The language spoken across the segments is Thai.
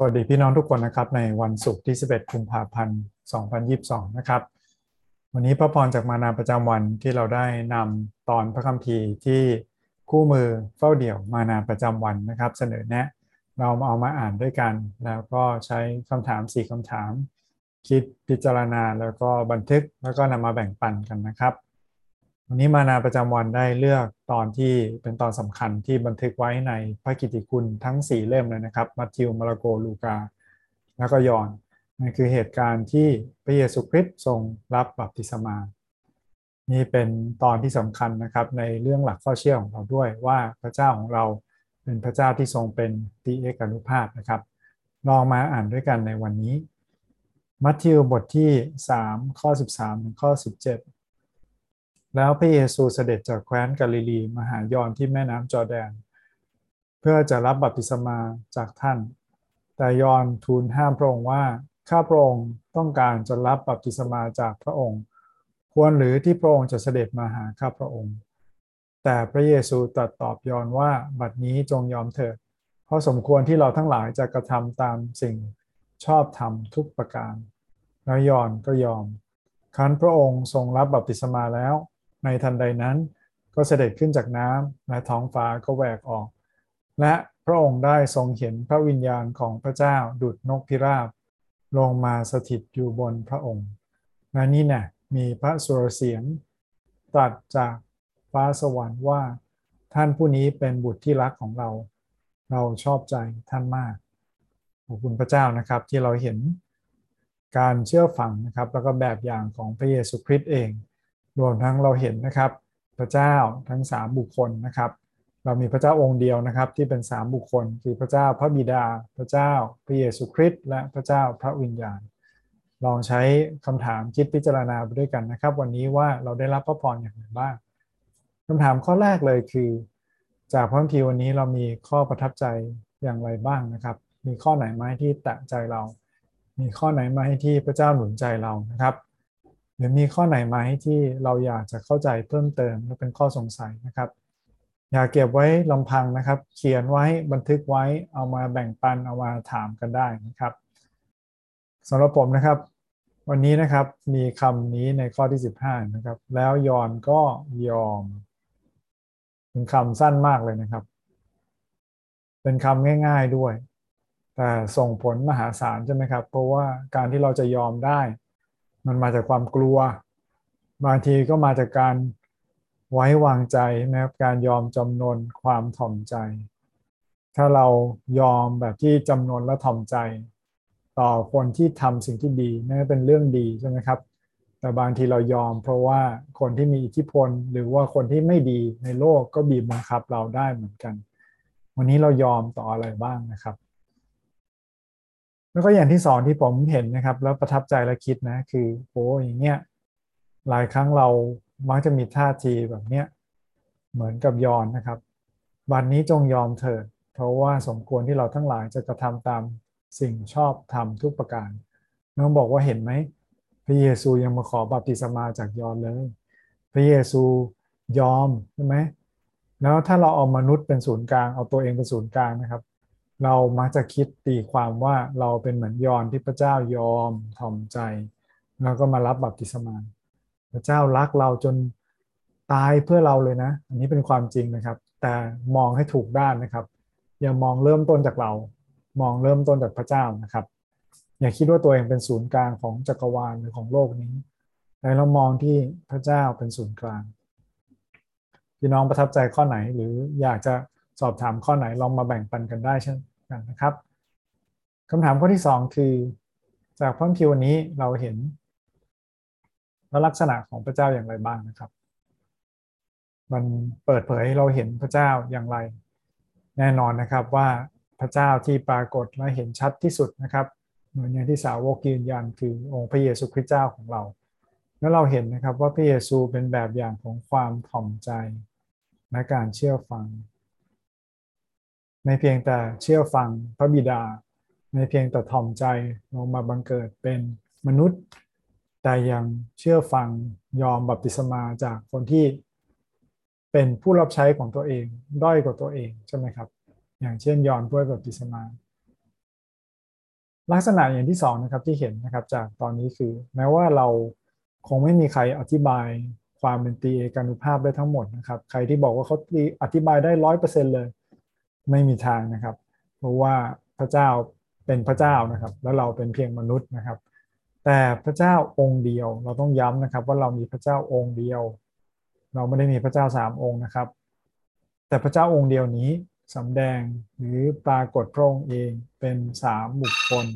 สวัสดีพี่น้องทุกคนนะครับในวันศุกร์ที่ 11 กุมภาพันธ์ 2022 นะครับ วันนี้พระพรจากมานาประจำวันที่เราได้นำตอนพระคัมภีร์ที่คู่มือเฝ้าเดี่ยวมานาประจำวันนะครับ เสนอแนะเราเอามาอ่านด้วยกัน แล้วก็ใช้คำถาม 4คำถาม คิดพิจารณาแล้วก็บันทึกแล้วก็นำมาแบ่งปันกันนะครับ วันนี้มานาประจำวันได้เลือกตอนที่เป็นตอนสำคัญที่บันทึกไว้ในพระกิติคุณทั้ง 4 เล่มเลยนะครับมัทธิวมาระโกลูกา แล้วก็ยอหนนั่นคือเหตุการณ์ที่พระเยซูคริสต์ทรงรับบัพติศมา นี่เป็นตอนที่สำคัญนะครับในเรื่องหลักข้อเชื่อของเราด้วยว่าพระเจ้าของเราเป็นพระเจ้าที่ทรงเป็นตีเอกานุภาพนะครับลองมาอ่านด้วยกันในวันนี้ มัทธิวบทที่ 3 ข้อ 13 ถึงข้อ 17 แล้วพระเยซูเสด็จจากแคว้นกาลิลีมาหายอนที่แม่น้ำจอร์แดน เพื่อจะรับบัพติศมาจากท่าน แต่ยอนทูลห้ามพระองค์ว่าข้าพระองค์ต้องการจะรับบัพติศมาจากพระองค์ ควรหรือที่พระองค์จะเสด็จมาหาข้าพระองค์ แต่พระเยซูตรัสตอบยอนว่าบัดนี้จงยอมเถิดเพราะสมควรที่เราทั้งหลายจะกระทำตามสิ่งชอบธรรมทุกประการแล้วยอนก็ยอมครั้นพระองค์ทรงรับบัพติศมาแล้ว ในทันใดนั้น ก็เสด็จขึ้นจากน้ำและท้องฟ้าก็แหวกออก และพระองค์ได้ทรงเห็นพระวิญญาณของพระเจ้าดุดนกพิราบ ลงมาสถิตอยู่บนพระองค์และนี่นะมีพระสุรเสียงตรัสจากฟ้าสวรรค์ว่า ท่านผู้นี้เป็นบุตรที่รักของเรา เราชอบใจท่านมากขอบคุณพระเจ้านะครับที่เราเห็นการเชื่อฟังนะครับ แล้วก็แบบอย่างของพระเยซูคริสต์เอง รวมทั้งเราเห็นนะครับพระเจ้าทั้ง 3 บุคคลนะครับ เรามีพระเจ้าองค์เดียวนะครับ ที่เป็น 3 บุคคลคือพระเจ้าพระบิดา พระเจ้าพระเยซูคริสต์และพระเจ้าพระวิญญาณ ลองใช้คำถามคิดพิจารณาไปด้วยกันนะครับ วันนี้ว่าเราได้รับพระพรอย่างไรบ้างคำถามข้อแรกเลยคือ จากพระคัมภีร์วันนี้เรามีข้อประทับใจอย่างไรบ้างนะครับ มีข้อไหนไหมที่แตะใจเรา มีข้อไหนไหมที่พระเจ้าหนุนใจเรานะครับ หรือมีข้อไหนไหมที่เราอยากจะเข้าใจเพิ่มเติมและเป็นข้อสงสัยนะครับ อย่าเก็บไว้ลำพังนะครับ เขียนไว้บันทึกไว้เอามาแบ่งปันเอามาถามกันได้นะครับสำหรับผมนะครับ วันนี้นะครับมีคำนี้ในข้อที่ 15 นะครับ แล้วยอนก็ยอมเป็นคำสั้นมากเลยนะครับ เป็นคำง่าย ๆด้วย แต่ส่งผลมหาศาลใช่ไหมครับ เพราะว่าการที่เราจะยอมได้ มันมาจากความกลัว บางทีก็มาจากการไว้วางใจนะครับการยอมจำนนความถ่อมใจ ถ้าเรายอมแบบที่จำนนและถ่อมใจ ต่อคนที่ทำสิ่งที่ดีนั่นเป็นเรื่องดีใช่ไหมครับแต่บางทีเรายอมเพราะว่าคนที่มีอิทธิพล หรือว่าคนที่ไม่ดีในโลกก็บีบบังคับเราได้เหมือนกัน วันนี้เรายอมต่ออะไรบ้างนะครับ แล้วก็อย่างที่สองที่ผมเห็นนะครับ แล้วประทับใจและคิดนะ คือโอ้อย่างเงี้ยหลายครั้งเรามักจะมีท่าทีแบบเนี้ยเหมือนกับยอนนะครับวันนี้จงยอมเถิดเพราะว่าสมควรที่เราทั้งหลายจะกระทำตามสิ่งชอบทำทุกประการน้องบอกว่าเห็นไหมพระเยซูยังมาขอบัพติศมาจากยอนเลย พระเยซูยอมใช่ไหมแล้วถ้าเราเอามนุษย์เป็นศูนย์กลางเอาตัวเองเป็นศูนย์กลางนะครับ เรามักจะคิดตีความว่าเราเป็นเหมือนยอนที่พระเจ้ายอมถ่อมใจ แล้วก็มารับบัพติศมาพระเจ้ารักเราจนตายเพื่อเราเลยนะ อันนี้เป็นความจริงนะครับ แต่มองให้ถูกด้านนะครับ อย่ามองเริ่มต้นจากเรา มองเริ่มต้นจากพระเจ้านะครับ อย่าคิดว่าตัวเองเป็นศูนย์กลางของจักรวาลหรือของโลกนี้แต่เรามองที่พระเจ้าเป็นศูนย์กลางพี่น้องประทับใจข้อไหนหรืออยากจะ สอบถามข้อไหนลองมาแบ่งปันกันได้เช่นกันนะครับคำถามข้อที่ 2 คือ จากพระคัมภีร์วันนี้เราเห็นลักษณะของพระเจ้าอย่างไรบ้างนะครับ มันเปิดเผยให้เราเห็นพระเจ้าอย่างไร แน่นอนนะครับว่าพระเจ้าที่ปรากฏและเห็นชัดที่สุดนะครับเหมือนอย่างที่สาวกยืนยันคือองค์พระเยซูคริสต์เจ้าของเรา แล้วเราเห็นนะครับว่าพระเยซูเป็นแบบอย่างของความถ่อมใจและการเชื่อฟัง ไม่เพียงแต่เชื่อฟังพระบิดา ไม่เพียงแต่ถ่อมใจลงมาบังเกิดเป็นมนุษย์ แต่ยังเชื่อฟังยอมบัพติศมาจากคนที่เป็นผู้รับใช้ของตัวเองด้อยกว่าตัวเองใช่ไหมครับ อย่างเช่นยอนผู้บัพติศมาลักษณะอย่างที่สองนะครับที่เห็นนะครับจากตอนนี้คือแม้ว่าเราคงไม่มีใครอธิบายความเป็นตีเอกานุภาพได้ทั้งหมดนะครับ ใครที่บอกว่าเขาอธิบายได้ร้อยเปอร์เซ็นเลย ไม่มีทางนะครับ เพราะว่าพระเจ้าเป็นพระเจ้านะครับ แล้วเราเป็นเพียงมนุษย์นะครับ แต่พระเจ้าองค์เดียว เราต้องย้ำนะครับ ว่าเรามีพระเจ้าองค์เดียว เราไม่ได้มีพระเจ้าสามองค์นะครับ แต่พระเจ้าองค์เดียวนี้สำแดงหรือปรากฏพระองค์เองเป็นสามบุคคล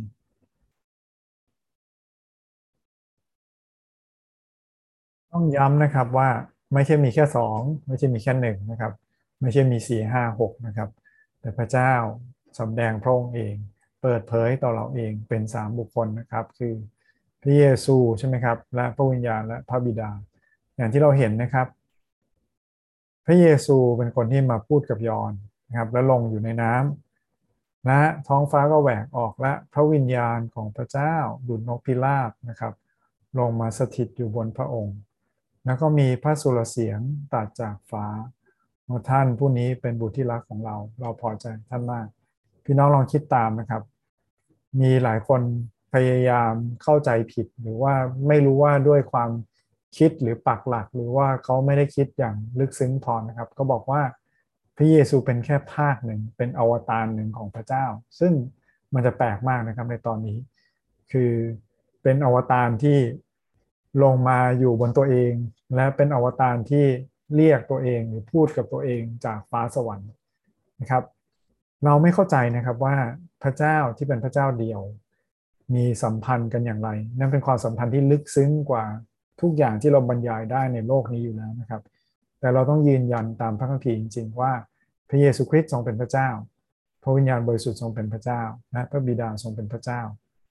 ต้องย้ำนะครับว่าไม่ใช่มีแค่สองไม่ใช่มีแค่หนึ่งนะครับ ไม่ใช่มีสี่ห้าหกนะครับ แต่พระเจ้าสำแดงพระองค์เอง เปิดเผยต่อเราเองเป็นสามบุคคลนะครับ คือพระเยซูใช่ไหมครับ และพระวิญญาณและพระบิดา อย่างที่เราเห็นนะครับ พระเยซูเป็นคนที่มาพูดกับยอห์นนะครับ และลงอยู่ในน้ำและท้องฟ้าก็แหวกออกและพระวิญญาณของพระเจ้าดุจนกพิราบนะครับ ลงมาสถิตอยู่บนพระองค์ แล้วก็มีพระสุรเสียงตัดจากฟ้า ท่านผู้นี้เป็นบุตรที่รักของเรา เราพอใจท่านมาก พี่น้องลองคิดตามนะครับ มีหลายคนพยายามเข้าใจผิดหรือว่าไม่รู้ว่าด้วยความคิดหรือปักหลัก หรือว่าเขาไม่ได้คิดอย่างลึกซึ้งพอนะครับ ก็บอกว่าพระเยซูเป็นแค่ภาคหนึ่งเป็นอวตารหนึ่งของพระเจ้า ซึ่งมันจะแปลกมากนะครับในตอนนี้ คือเป็นอวตารที่ลงมาอยู่บนตัวเอง และเป็นอวตารที่ เรียกตัวเองหรือพูดกับตัวเองจากฟ้าสวรรค์นะครับ เราไม่เข้าใจนะครับว่าพระเจ้าที่เป็นพระเจ้าเดียว มีสัมพันธ์กันอย่างไร นั่นเป็นความสัมพันธ์ที่ลึกซึ้งกว่าทุกอย่างที่เราบรรยายได้ในโลกนี้อยู่แล้วนะครับ แต่เราต้องยืนยันตามพระคัมภีร์จริงๆ ว่าพระเยซูคริสต์ทรงเป็นพระเจ้า พระวิญญาณบริสุทธิ์ทรงเป็นพระเจ้าและพระบิดาทรงเป็นพระเจ้า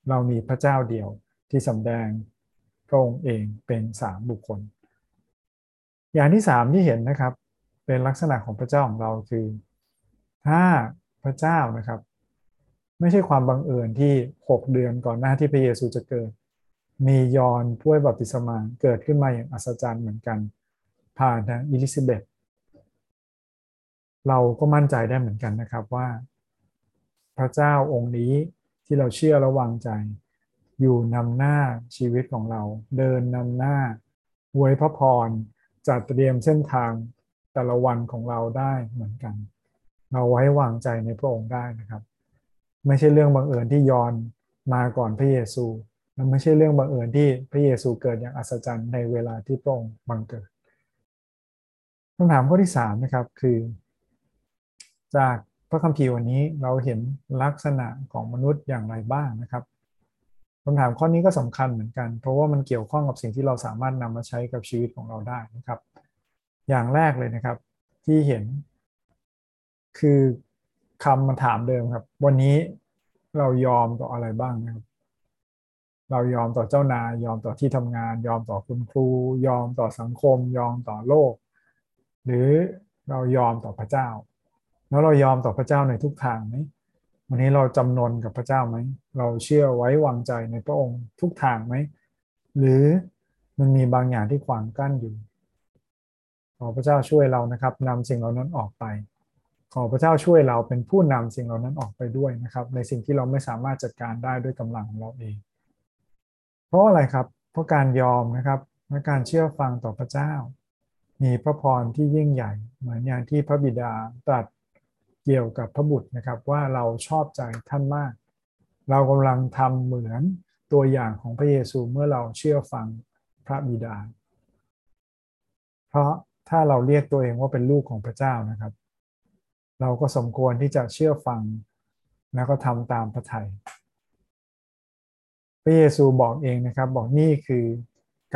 เรามีพระเจ้าเดียวที่สำแดงพระองค์เองเป็นสามบุคคล อย่างที่สามที่เห็นนะครับ เป็นลักษณะของพระเจ้าของเราคือ ถ้าพระเจ้านะครับ ไม่ใช่ความบังเอิญที่6เดือนก่อนหน้าที่พระเยซูจะเกิด มียอนผู้ให้บัพติศมาเกิดขึ้นมาอย่างอัศจรรย์เหมือนกัน ผ่านทางอิลิซาเบธเราก็มั่นใจได้เหมือนกันนะครับว่า พระเจ้าองค์นี้ที่เราเชื่อและวางใจ อยู่นำหน้าชีวิตของเรา เดินนำหน้าไว้พระพร จัดเตรียมเส้นทางแต่ละวันของเราได้เหมือนกัน เราไว้วางใจในพระองค์ได้นะครับ ไม่ใช่เรื่องบังเอิญที่ยอนมาก่อนพระเยซูและไม่ใช่เรื่องบังเอิญที่พระเยซูเกิดอย่างอัศจรรย์ในเวลาที่พระองค์บังเกิดคำถามข้อที่สามนะครับคือ จากพระคัมภีร์วันนี้เราเห็นลักษณะของมนุษย์อย่างไรบ้างนะครับ คำถามข้อนี้ก็สำคัญเหมือนกัน เพราะว่ามันเกี่ยวข้องกับสิ่งที่เราสามารถนำมาใช้กับชีวิตของเราได้นะครับ อย่างแรกเลยนะครับ ที่เห็น คือคำมาถามเดิมครับ วันนี้เรายอมต่ออะไรบ้างนะครับ เรายอมต่อเจ้านายยอมต่อที่ทำงาน ยอมต่อคุณครู ยอมต่อสังคม ยอมต่อโลก หรือเรายอมต่อพระเจ้า แล้วเรายอมต่อพระเจ้าในทุกทางไหม วันนี้เราจำนนกับพระเจ้าไหม เราเชื่อไว้วางใจในพระองค์ทุกทางไหม หรือมันมีบางอย่างที่ขวางกั้นอยู่ ขอพระเจ้าช่วยเรานะครับนำสิ่งเหล่านั้นออกไป ขอพระเจ้าช่วยเราเป็นผู้นำสิ่งเหล่านั้นออกไปด้วยนะครับ ในสิ่งที่เราไม่สามารถจัดการได้ด้วยกำลังของเราเอง เพราะอะไรครับ เพราะการยอมนะครับและการเชื่อฟังต่อพระเจ้า มีพระพรที่ยิ่งใหญ่ เหมือนอย่างที่พระบิดาตรัส เกี่ยวกับพระบุตรนะครับว่าเราชอบใจท่านมาก เรากำลังทำเหมือนตัวอย่างของพระเยซูเมื่อเราเชื่อฟังพระบิดา เพราะถ้าเราเรียกตัวเองว่าเป็นลูกของพระเจ้านะครับ เราก็สมควรที่จะเชื่อฟังแล้วก็ทำตามพระทยัยพระเยซูบอกเองนะครับบอกนี่คือ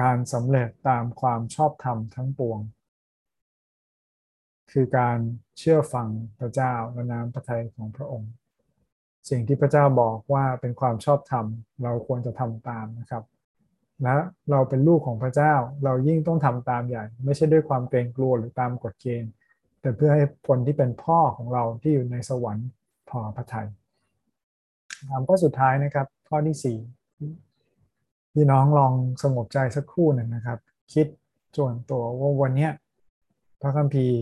การสำเร็จตามความชอบธรรมทั้งปวง คือการเชื่อฟังพระเจ้าและน้ำพระทัยของพระองค์ สิ่งที่พระเจ้าบอกว่าเป็นความชอบธรรมเราควรจะทำตามนะครับ และเราเป็นลูกของพระเจ้าเรายิ่งต้องทำตามใหญ่ ไม่ใช่ด้วยความเกรงกลัวหรือตามกฎเกณฑ์ แต่เพื่อให้คนที่เป็นพ่อของเราที่อยู่ในสวรรค์พอพระทยัยคำข้อสุดท้ายนะครับ ข้อที่สี่พี่น้องลองสงบใจสักครู่หนึ่งนะครับ คิดส่วนตัวว่าวันนี้พระคัมภีร์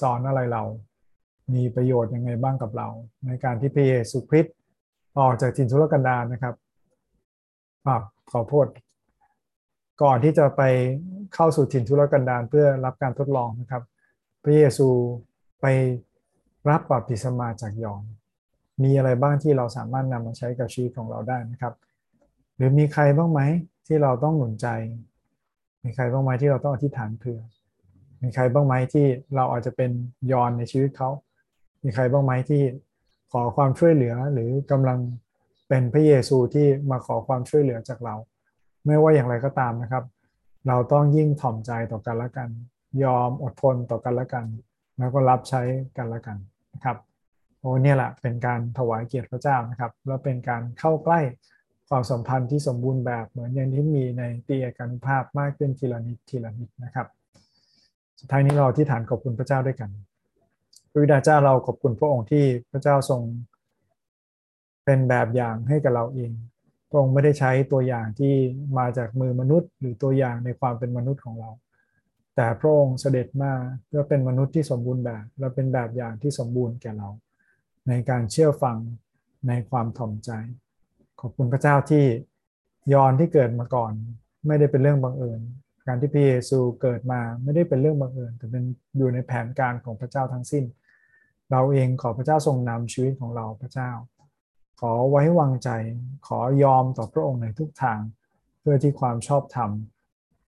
สอนอะไรเรา มีประโยชน์ยังไงบ้างกับเรา ในการที่พระเยซูคริสต์ออกจากถิ่นทุรกันดารนะครับขอโทษก่อนที่จะไปเข้าสู่ถิ่นทุรกันดารเพื่อรับการทดลองนะครับ พระเยซูไปรับบัพติศมาจากยอนมีอะไรบ้างที่เราสามารถนำมาใช้กับชีวิตของเราได้นะครับ หรือมีใครบ้างไหมที่เราต้องหนุนใจ มีใครบ้างไหมที่เราต้องอธิษฐานเผื่อ มีใครบ้างไหมที่เราอาจจะเป็นยอนในชีวิตเขา มีใครบ้างไหมที่ขอความช่วยเหลือหรือกำลังเป็นพระเยซูที่มาขอความช่วยเหลือจากเรา ไม่ว่าอย่างไรก็ตามนะครับ เราต้องยิ่งถ่อมใจต่อกันละกัน ยอมอดทนต่อกันละกัน แล้วก็รับใช้กันละกันนะครับโอ้เนี่ยแหละเป็นการถวายเกียรติพระเจ้านะครับ แล้วเป็นการเข้าใกล้ความสัมพันธ์ที่สมบูรณ์แบบเหมือนอย่างที่มีในตีเอกานุภาพมากขึ้นทีละนิดทีละนิดนะครับ ท้ายนี้เราที่ฐานขอบคุณพระเจ้าด้วยกันพระบิดาเจ้าเราขอบคุณพระองค์ที่พระเจ้าทรง เป็นแบบอย่างให้กับเราเองพระองค์ไม่ได้ใช้ตัวอย่างที่มาจากมือมนุษย์ หรือตัวอย่างในความเป็นมนุษย์ของเรา แต่พระองค์เสด็จมาเพื่อเป็นมนุษย์ที่สมบูรณ์แบบ และเป็นแบบอย่างที่สมบูรณ์แก่เรา ในการเชื่อฟังในความถ่อมใจ ขอบคุณพระเจ้าที่ยอนที่เกิดมาก่อน ไม่ได้เป็นเรื่องบังเอิญ การที่พระเยซูเกิดมาไม่ได้เป็นเรื่องบังเอิญแต่เป็นอยู่ในแผนการของพระเจ้าทั้งสิ้น เราเองขอพระเจ้าทรงนำชีวิตของเราพระเจ้า ขอไว้วางใจ ขอยอมต่อพระองค์ในทุกทาง เพื่อที่ความชอบธรรม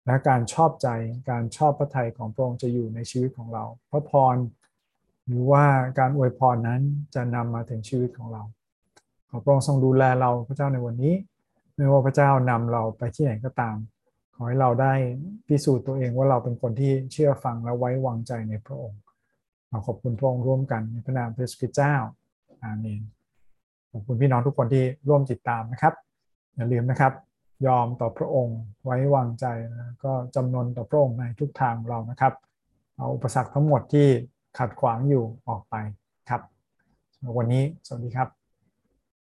และการชอบใจการชอบพระทัยของพระองค์จะอยู่ในชีวิตของเรา พระพรหรือว่าการอวยพรนั้นจะนำมาถึงชีวิตของเรา ขอพระองค์ทรงดูแลเราพระเจ้าในวันนี้ไม่ว่าพระเจ้านำเราไปที่ไหนก็ตาม ขอให้เราได้พิสูจน์ตัวเองว่าเราเป็นคนที่เชื่อฟังและไว้วางใจในพระองค์เราขอบคุณพระองค์ร่วมกันในพระนามพระสุิเจ้าอาเมนขอบคุณพี่น้องทุกคนที่ร่วมติดตามนะครับ อย่าลืมนะครับ ยอมต่อพระองค์ไว้วางใจนะก็จำนวนต่อพระองค์ในทุกทางเรานะครับ เอาอุปสรรคทั้งหมดที่ขัดขวางอยู่ออกไปครับวันนี้สวัสดีครับ